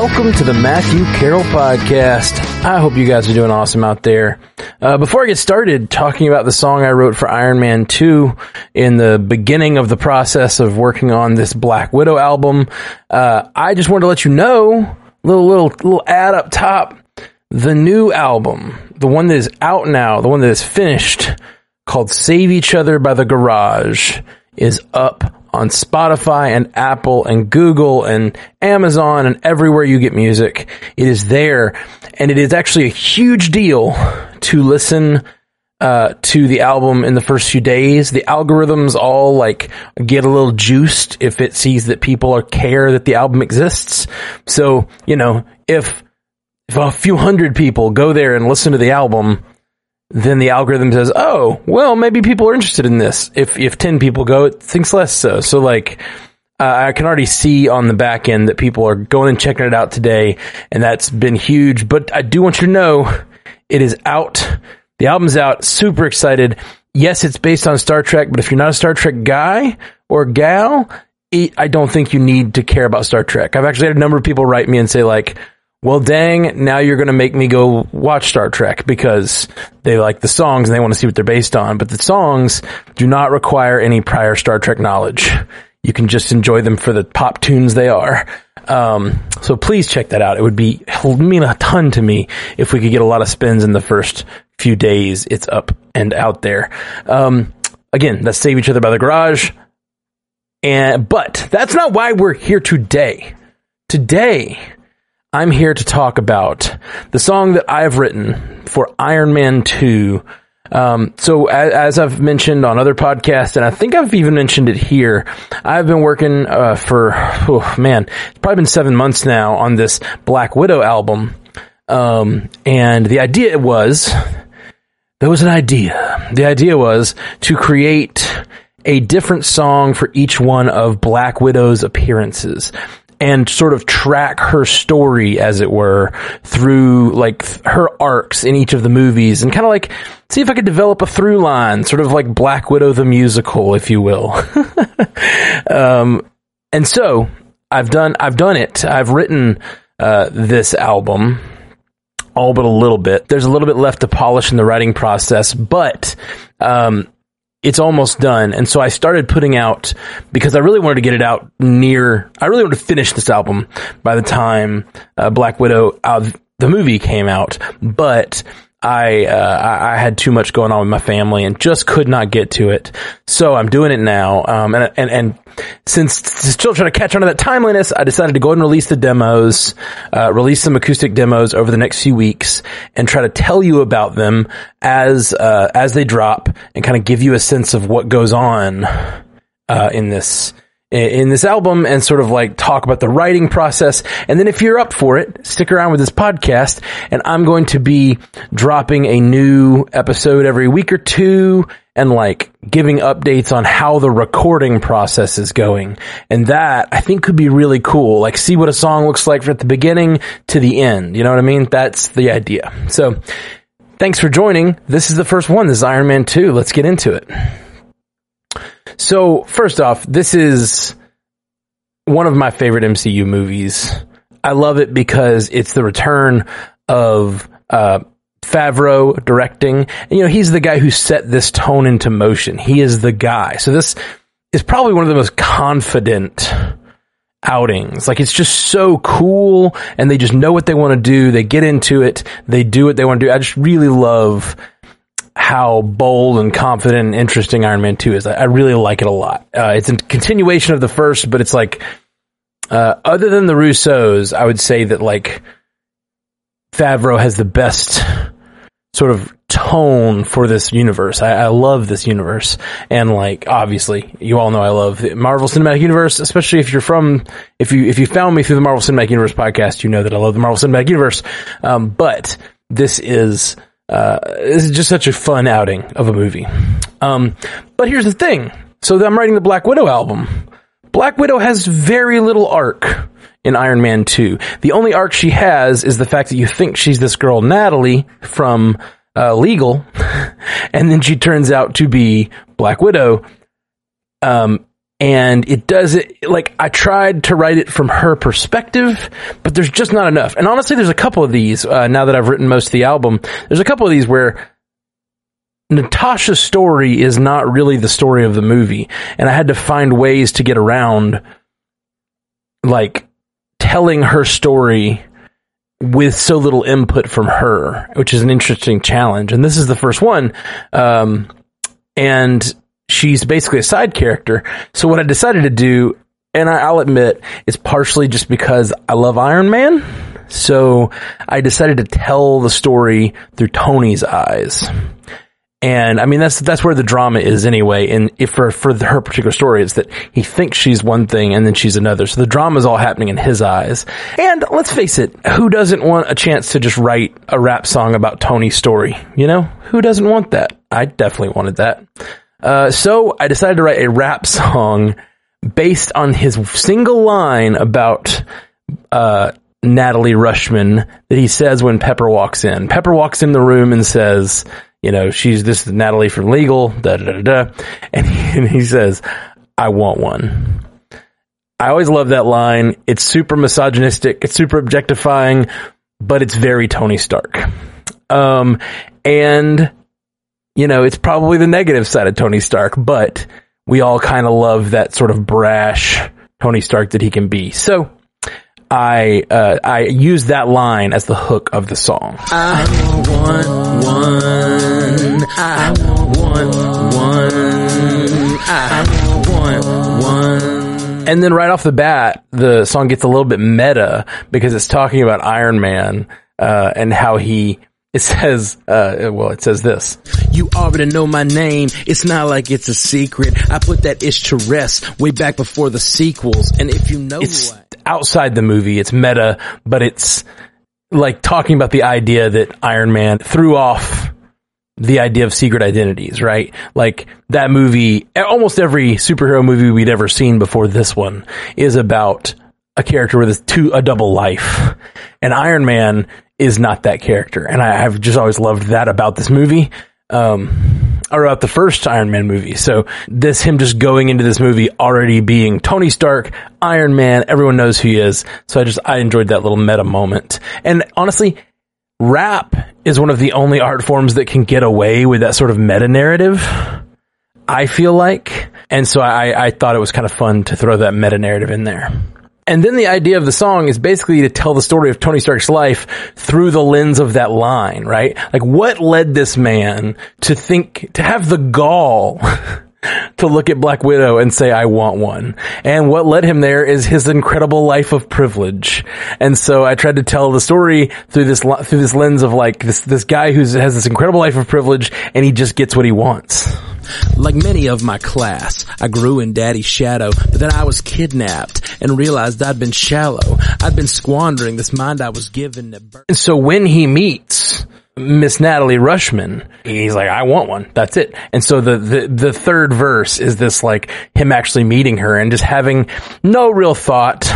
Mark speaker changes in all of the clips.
Speaker 1: Welcome to the Matthew Carroll Podcast. I hope you guys are doing awesome out there. Uh, before I get started talking about the song I wrote for Iron Man 2 in the beginning of the process of working on this Black Widow album, uh, I just wanted to let you know, little, little, little ad up top, the new album, the one that is out now, the one that is finished, called Save Each Other by the Garage, is up on Spotify and Apple and Google and Amazon and everywhere you get music. It is there. And it is actually a huge deal to listen uh, to the album in the first few days. The algorithms all like get a little juiced if it sees that people are care that the album exists. So, you know, if, if a few hundred people go there and listen to the album, then the algorithm says, "Oh, well, maybe people are interested in this." If if ten people go, it thinks less so. So like, uh, I can already see on the back end that people are going and checking it out today, and that's been huge. But I do want you to know, it is out. The album's out. Super excited. Yes, it's based on Star Trek, but if you're not a Star Trek guy or gal, I don't think you need to care about Star Trek. I've actually had a number of people write me and say like, well, dang, now you're going to make me go watch Star Trek because they like the songs and they want to see what they're based on. But the songs do not require any prior Star Trek knowledge. You can just enjoy them for the pop tunes they are. Um, so please check that out. It would be mean a ton to me if we could get a lot of spins in the first few days. It's up and out there. Um, again, let's save each other by the garage. And, but that's not why we're here today. Today, I'm here to talk about the song that I've written for Iron Man 2. Um, so as, as, I've mentioned on other podcasts, and I think I've even mentioned it here, I've been working uh, for oh man, it's probably been seven months now on this Black Widow album. Um, and the idea was there was an idea. The idea was to create a different song for each one of Black Widow's appearances and sort of track her story, as it were, through like her arcs in each of the movies and kind of like see if I could develop a through line, sort of like Black Widow the musical, if you will. um, and so I've done, I've done it. I've written, uh, this album all but a little bit. There's a little bit left to polish in the writing process, but, um, it's almost done. And so I started putting out because I really wanted to get it out near, I really wanted to finish this album by the time uh, Black Widow uh, the movie came out. But I, uh, I had too much going on with my family and just could not get to it. So I'm doing it now. Um, and, and, and since still trying to catch on to that timeliness, I decided to go and release the demos, uh, release some acoustic demos over the next few weeks and try to tell you about them as, uh, as they drop and kind of give you a sense of what goes on, uh, in this, in this album and sort of like talk about the writing process. And then if you're up for it, stick around with this podcast and I'm going to be dropping a new episode every week or two and like giving updates on how the recording process is going. And that I think could be really cool. Like see what a song looks like from the beginning to the end. You know what I mean? That's the idea. So thanks for joining. This is the first one. This is Iron Man 2. Let's get into it. So first off, this is one of my favorite MCU movies. I love it because it's the return of uh, Favreau directing. And, you know, he's the guy who set this tone into motion. He is the guy. So this is probably one of the most confident outings. Like it's just so cool and they just know what they want to do. They get into it. They do what they want to do. I just really love how bold and confident and interesting Iron Man 2 is. I, I really like it a lot. Uh, it's a continuation of the first, but it's like, uh, other than the Russos, I would say that like Favreau has the best sort of tone for this universe. I, I, love this universe. And like, obviously, you all know I love the Marvel Cinematic Universe, especially if you're from, if you, if you found me through the Marvel Cinematic Universe podcast, you know that I love the Marvel Cinematic Universe. Um, but this is, uh, this is just such a fun outing of a movie. Um, but here's the thing. So I'm writing the Black Widow album. Black Widow has very little arc in Iron Man 2. The only arc she has is the fact that you think she's this girl Natalie from uh, Legal, and then she turns out to be Black Widow. Um, and it does it like I tried to write it from her perspective, but there's just not enough. And honestly, there's a couple of these uh, now that I've written most of the album. There's a couple of these where Natasha's story is not really the story of the movie, and I had to find ways to get around like telling her story with so little input from her, which is an interesting challenge. And this is the first one. Um, and she's basically a side character. So what I decided to do, and I, will admit, it's partially just because I love Iron Man. So I decided to tell the story through Tony's eyes. And I mean, that's, that's where the drama is anyway. And if for, for her particular story, it's that he thinks she's one thing and then she's another. So the drama is all happening in his eyes. And let's face it, who doesn't want a chance to just write a rap song about Tony's story? You know, who doesn't want that? I definitely wanted that. Uh, so I decided to write a rap song based on his single line about, uh, Natalie Rushman that he says when Pepper walks in. Pepper walks in the room and says, you know, she's this is Natalie from Legal, da da da da, and he, and he says, "I want one." I always love that line. It's super misogynistic. It's super objectifying, but it's very Tony Stark. Um, and you know, it's probably the negative side of Tony Stark, but we all kind of love that sort of brash Tony Stark that he can be. So I uh, I use that line as the hook of the song. I want one. I want one. I want one. And then right off the bat, the song gets a little bit meta because it's talking about Iron Man uh, and how he it says, uh, well, it says this. You already know my name. It's not like it's a secret. I put that ish to rest way back before the sequels. And if you know, it's outside the movie. It's meta, but it's like talking about the idea that Iron Man threw off the idea of secret identities, right? Like that movie, almost every superhero movie we'd ever seen before this one is about a character with a two, a double life. And Iron Man is not that character. And I have just always loved that about this movie. Um, or about the first Iron Man movie. So this, him just going into this movie already being Tony Stark, Iron Man, everyone knows who he is. So I just, I enjoyed that little meta moment. And honestly, rap is one of the only art forms that can get away with that sort of meta narrative. I feel like. And so I, I thought it was kind of fun to throw that meta narrative in there. And then the idea of the song is basically to tell the story of Tony Stark's life through the lens of that line, right? Like what led this man to think, to have the gall to look at Black Widow and say, I want one. And what led him there is his incredible life of privilege. And so I tried to tell the story through this, through this lens of like this, this guy who has this incredible life of privilege and he just gets what he wants. Like many of my class, I grew in daddy's shadow, but then I was kidnapped and realized I'd been shallow. I'd been squandering this mind I was given. And so when he meets Miss Natalie Rushman, he's like, I want one. That's it. And so the, the, the third verse is this like him actually meeting her and just having no real thought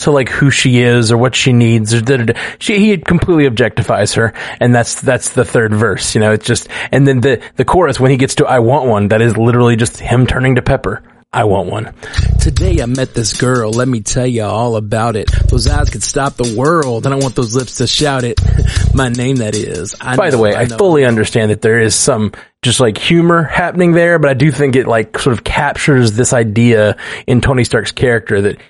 Speaker 1: to like who she is or what she needs or da, da, da. she he completely objectifies her and that's that's the third verse you know it's just and then the the chorus when he gets to I want one that is literally just him turning to Pepper I want one. Today I met this girl. Let me tell you all about it. Those eyes could stop the world, and I want those lips to shout it. My name, that is. I By know, the way, I, I fully understand that there is some just like humor happening there, but I do think it like sort of captures this idea in Tony Stark's character that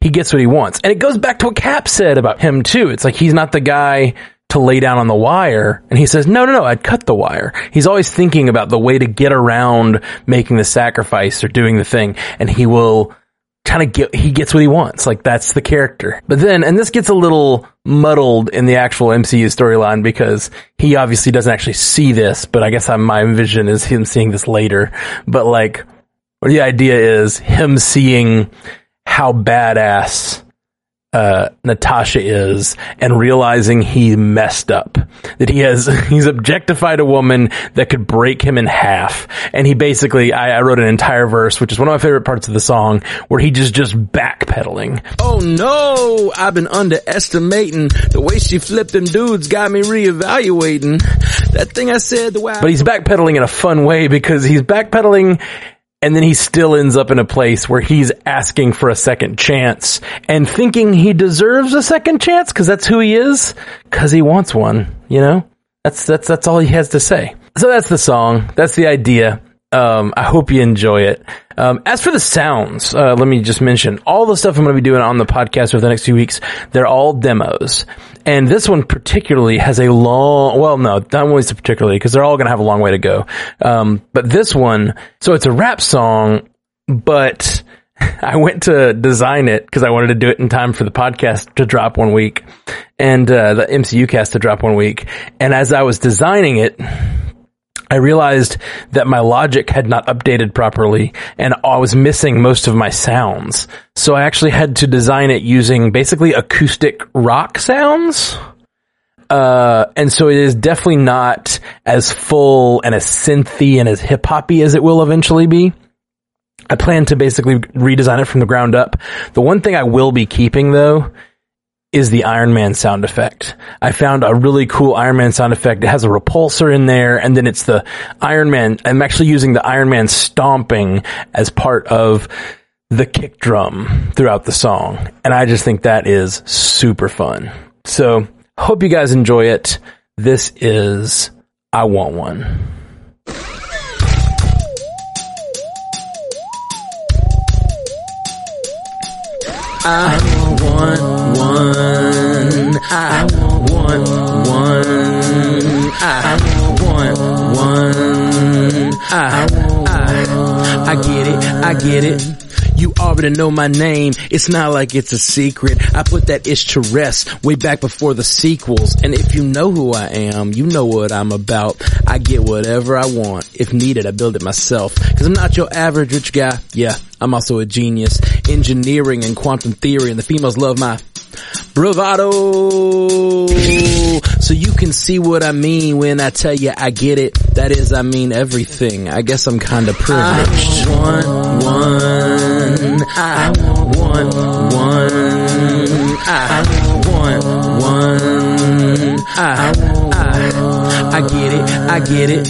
Speaker 1: he gets what he wants. And it goes back to what Cap said about him too. It's like he's not the guy to lay down on the wire. And he says, no, no, no, I'd cut the wire. He's always thinking about the way to get around making the sacrifice or doing the thing. And he will kind of get, he gets what he wants. Like that's the character. But then, and this gets a little muddled in the actual MCU storyline because he obviously doesn't actually see this, but I guess I, my vision is him seeing this later. But like, the idea is him seeing how badass uh, Natasha is and realizing he messed up. That he has, he's objectified a woman that could break him in half. And he basically, I, I, wrote an entire verse, which is one of my favorite parts of the song, where he just, just backpedaling. Oh no, I've been underestimating the way she flipped them dudes got me reevaluating. That thing I said, the way But he's backpedaling in a fun way because he's backpedaling and then he still ends up in a place where he's asking for a second chance and thinking he deserves a second chance because that's who he is because he wants one you know? That's that's that's all he has to say. So that's the song. That's the idea. Um, I hope you enjoy it. Um, as for the sounds, uh, let me just mention all the stuff I'm going to be doing on the podcast over the next few weeks. They're all demos, and this one particularly has a long. Well, no, not always particularly because they're all going to have a long way to go. Um, but this one, so it's a rap song, but I went to design it because I wanted to do it in time for the podcast to drop one week and uh, the MCU cast to drop one week. And as I was designing it. I realized that my logic had not updated properly and I was missing most of my sounds. So I actually had to design it using basically acoustic rock sounds. Uh, and so it is definitely not as full and as synthy and as hip hoppy as it will eventually be. I plan to basically redesign it from the ground up. The one thing I will be keeping though is the Iron Man sound effect. I found a really cool Iron Man sound effect. It has a repulsor in there, and then it's the Iron Man. I'm actually using the Iron Man stomping as part of the kick drum throughout the song. And I just think that is super fun. So, hope you guys enjoy it. This is I Want One. I want one. I want one. I want one. I, I, I get it. I get it. You already know my name. It's not like it's a secret. I put that ish to rest way back before the sequels. And if you know who I am, you know what I'm about. I get whatever I want. If needed, I build it myself. Cause I'm not your average rich guy. Yeah, I'm also a genius. Engineering and quantum theory and the females love my bravado. So you can see what I mean when I tell you I get it. That is, I mean everything. I guess I'm kinda privileged. I want one. I want one. I want one. I, I, I get it. I get it.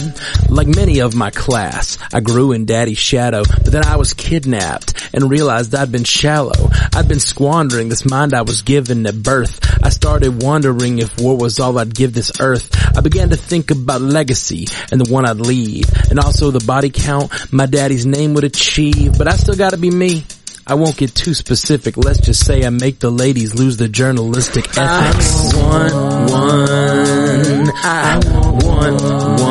Speaker 1: Like many of my class, I grew in daddy's shadow, but then I was kidnapped and realized I'd been shallow. I'd been squandering this mind I was given at birth. I started wondering if war was all I'd give this earth. I began to think about legacy and the one I'd leave, and also the body count my daddy's name would achieve, but I still gotta be me. I won't get too specific. Let's just say I make the ladies lose their journalistic ethics. I want one. I want one.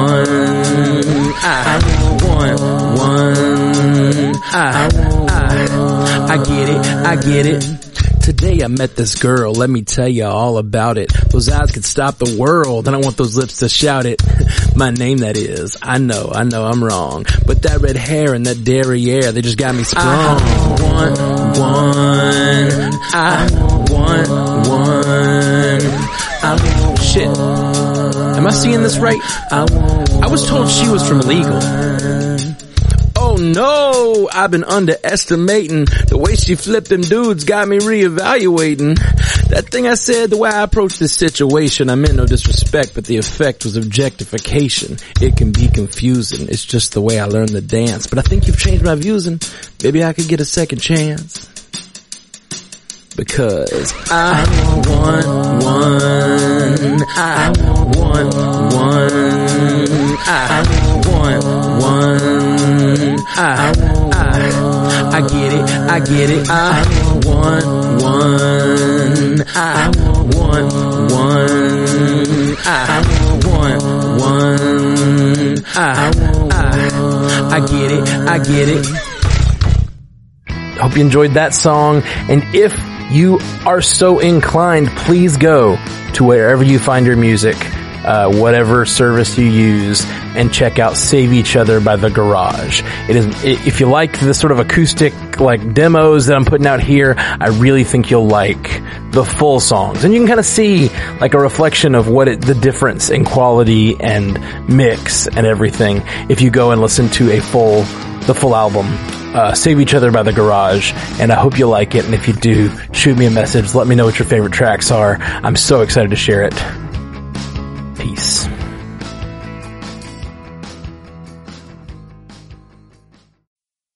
Speaker 1: I, I, I get it. I get it. Today I met this girl, let me tell you all about it. Those eyes could stop the world, and I want those lips to shout it. My name that is. I know, I know I'm wrong. But that red hair and that derriere, they just got me sprung. I want one. I want one. I want shit. Am I seeing this right? I was told she was from legal. No, I've been underestimating the way she flipped them dudes got me reevaluating. That thing I said, the way I approached this situation, I meant no disrespect, but the effect was objectification. It can be confusing. It's just the way I learned the dance. But I think you've changed my views and maybe I could get a second chance. Because I want one, I want one, I want one, I, I, I get it, I get it, I want one, One. I want one, One. I want one, One. I, I, I get it, I get it. Hope you enjoyed that song, and if you are so inclined, please go to wherever you find your music, uh, whatever service you use, and check out "Save Each Other" by The Garage. It is if you like the sort of acoustic like demos that I'm putting out here, I really think you'll like the full songs, and you can kind of see like a reflection of what it, the difference in quality and mix and everything if you go and listen to a full the full album uh, Save Each Other by The Garage, and I hope you like it. And if you do, shoot me a message. Let me know what your favorite tracks are. I'm so excited to share it. Peace.